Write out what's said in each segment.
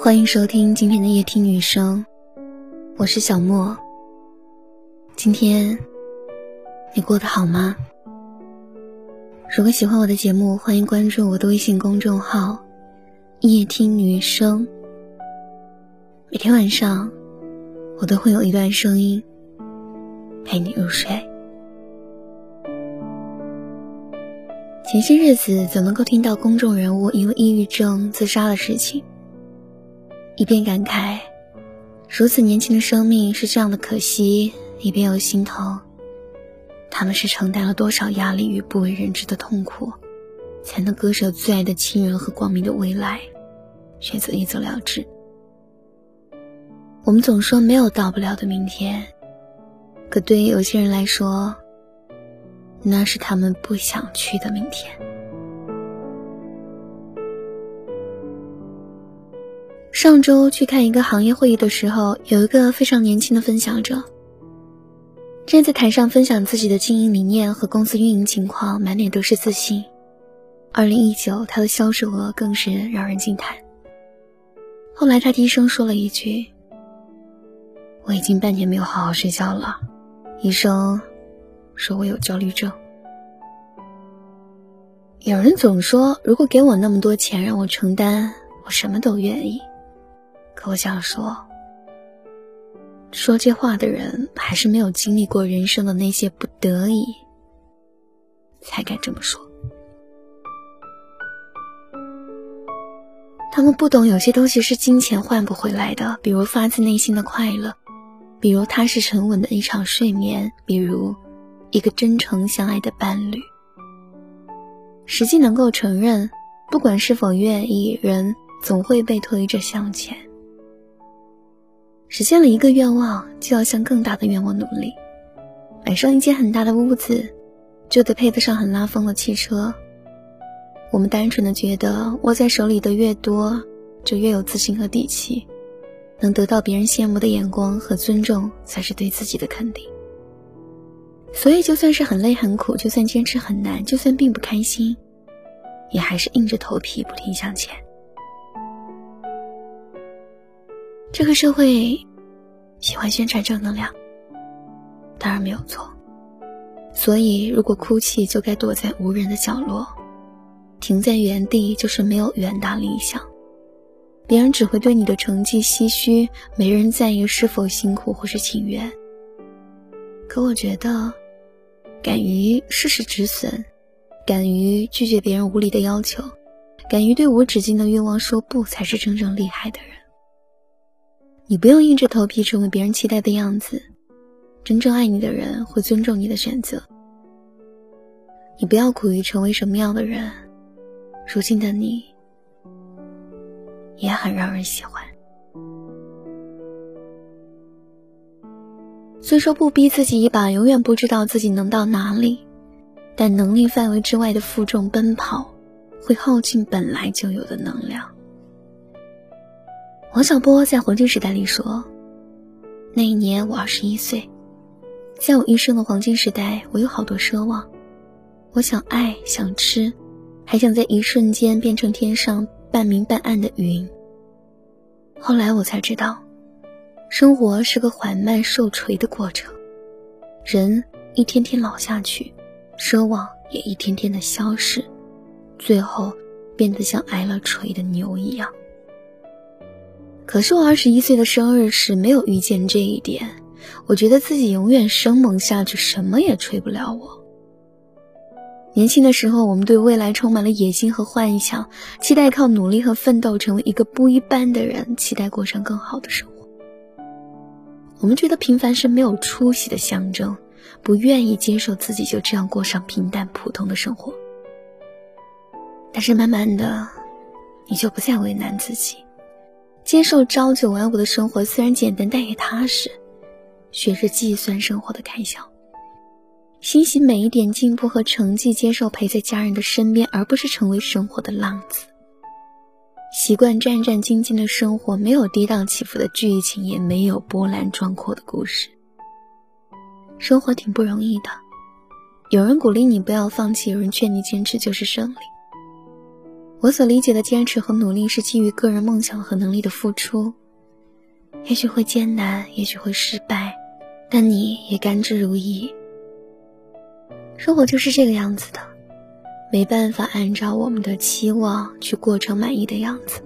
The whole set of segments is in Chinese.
欢迎收听今天的夜听女生，我是小莫。今天你过得好吗？如果喜欢我的节目，欢迎关注我的微信公众号“夜听女生”。每天晚上，我都会有一段声音陪你入睡。前些日子总能够听到公众人物因为抑郁症自杀的事情。一边感慨，如此年轻的生命是这样的可惜；一边又心疼，他们是承担了多少压力与不为人知的痛苦，才能割舍最爱的亲人和光明的未来，选择一走了之。我们总说没有到不了的明天，可对于有些人来说，那是他们不想去的明天。上周去看一个行业会议的时候，有一个非常年轻的分享者站在台上分享自己的经营理念和公司运营情况，满脸都是自信。二零一九，他的销售额更是让人惊叹。后来他低声说了一句：“我已经半年没有好好睡觉了，医生说我有焦虑症。”有人总说，如果给我那么多钱让我承担，我什么都愿意。可我想说，说这话的人还是没有经历过人生的那些不得已，才敢这么说。他们不懂有些东西是金钱换不回来的，比如发自内心的快乐，比如踏实沉稳的一场睡眠，比如一个真诚相爱的伴侣。实际能够承认，不管是否愿意，人总会被推着向前。实现了一个愿望，就要向更大的愿望努力。买上一间很大的屋子，就得配得上很拉风的汽车。我们单纯的觉得，握在手里的越多，就越有自信和底气，能得到别人羡慕的眼光和尊重，才是对自己的肯定。所以，就算是很累很苦，就算坚持很难，就算并不开心，也还是硬着头皮不停向前。这个社会喜欢宣传正能量，当然没有错。所以，如果哭泣，就该躲在无人的角落；停在原地，就是没有远大理想。别人只会对你的成绩唏嘘，没人在意是否辛苦或是情愿。可我觉得，敢于适时止损，敢于拒绝别人无理的要求，敢于对无止境的欲望说不，才是真正厉害的人。你不用硬着头皮成为别人期待的样子，真正爱你的人会尊重你的选择。你不要苦于成为什么样的人，如今的你也很让人喜欢。虽说不逼自己一把，永远不知道自己能到哪里，但能力范围之外的负重奔跑，会耗尽本来就有的能量。王小波在《黄金时代》里说：“那一年我二十一岁，在我一生的黄金时代，我有好多奢望。我想爱，想吃，还想在一瞬间变成天上半明半暗的云。后来我才知道，生活是个缓慢受锤的过程，人一天天老下去，奢望也一天天的消逝，最后变得像挨了锤的牛一样。”可是我二十一岁的生日时没有遇见这一点，我觉得自己永远生猛下去，什么也吹不了我。年轻的时候，我们对未来充满了野心和幻想，期待靠努力和奋斗成为一个不一般的人，期待过上更好的生活。我们觉得平凡是没有出息的象征，不愿意接受自己就这样过上平淡普通的生活。但是慢慢的，你就不再为难自己。接受朝九晚五的生活，虽然简单，但也踏实。学着计算生活的开销，欣喜每一点进步和成绩，接受陪在家人的身边，而不是成为生活的浪子。习惯战战兢兢的生活，没有跌宕起伏的剧情，也没有波澜壮阔的故事。生活挺不容易的，有人鼓励你不要放弃，有人劝你坚持就是胜利。我所理解的坚持和努力，是基于个人梦想和能力的付出。也许会艰难，也许会失败，但你也甘之如饴。生活就是这个样子的，没办法按照我们的期望去过成满意的样子。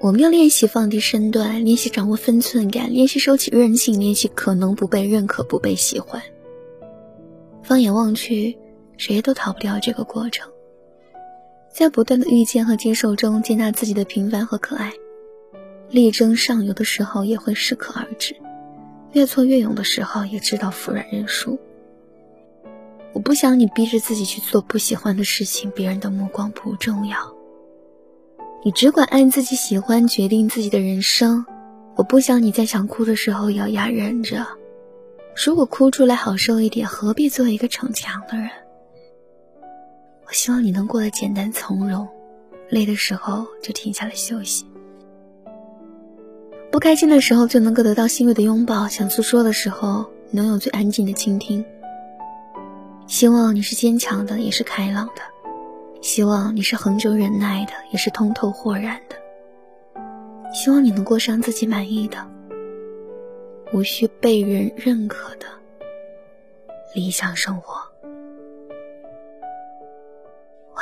我们要练习放低身段，练习掌握分寸感，练习收起任性，练习可能不被认可、不被喜欢。放眼望去，谁都逃不掉这个过程。在不断的遇见和接受中，接纳自己的平凡和可爱。力争上游的时候，也会适可而止；越挫越勇的时候，也知道服软认输。我不想你逼着自己去做不喜欢的事情，别人的目光不重要。你只管按自己喜欢决定自己的人生。我不想你在想哭的时候咬牙忍着。如果哭出来好受一点，何必做一个逞强的人？希望你能过得简单从容，累的时候就停下来休息。不开心的时候就能够得到欣慰的拥抱，想诉说的时候能有最安静的倾听。希望你是坚强的，也是开朗的。希望你是恒久忍耐的，也是通透豁然的。希望你能过上自己满意的、无需被人认可的理想生活。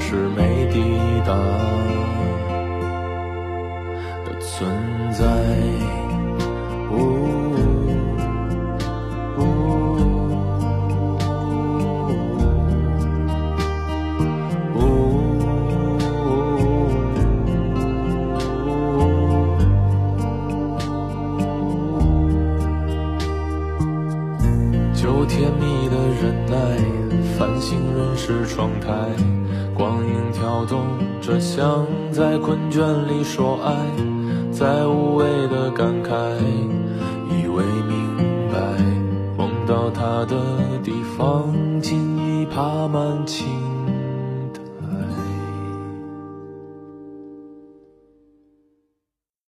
是没抵达的存在。只想在困倦里说爱，在无谓的感慨，以为明白，梦到他的地方，竟已爬满青。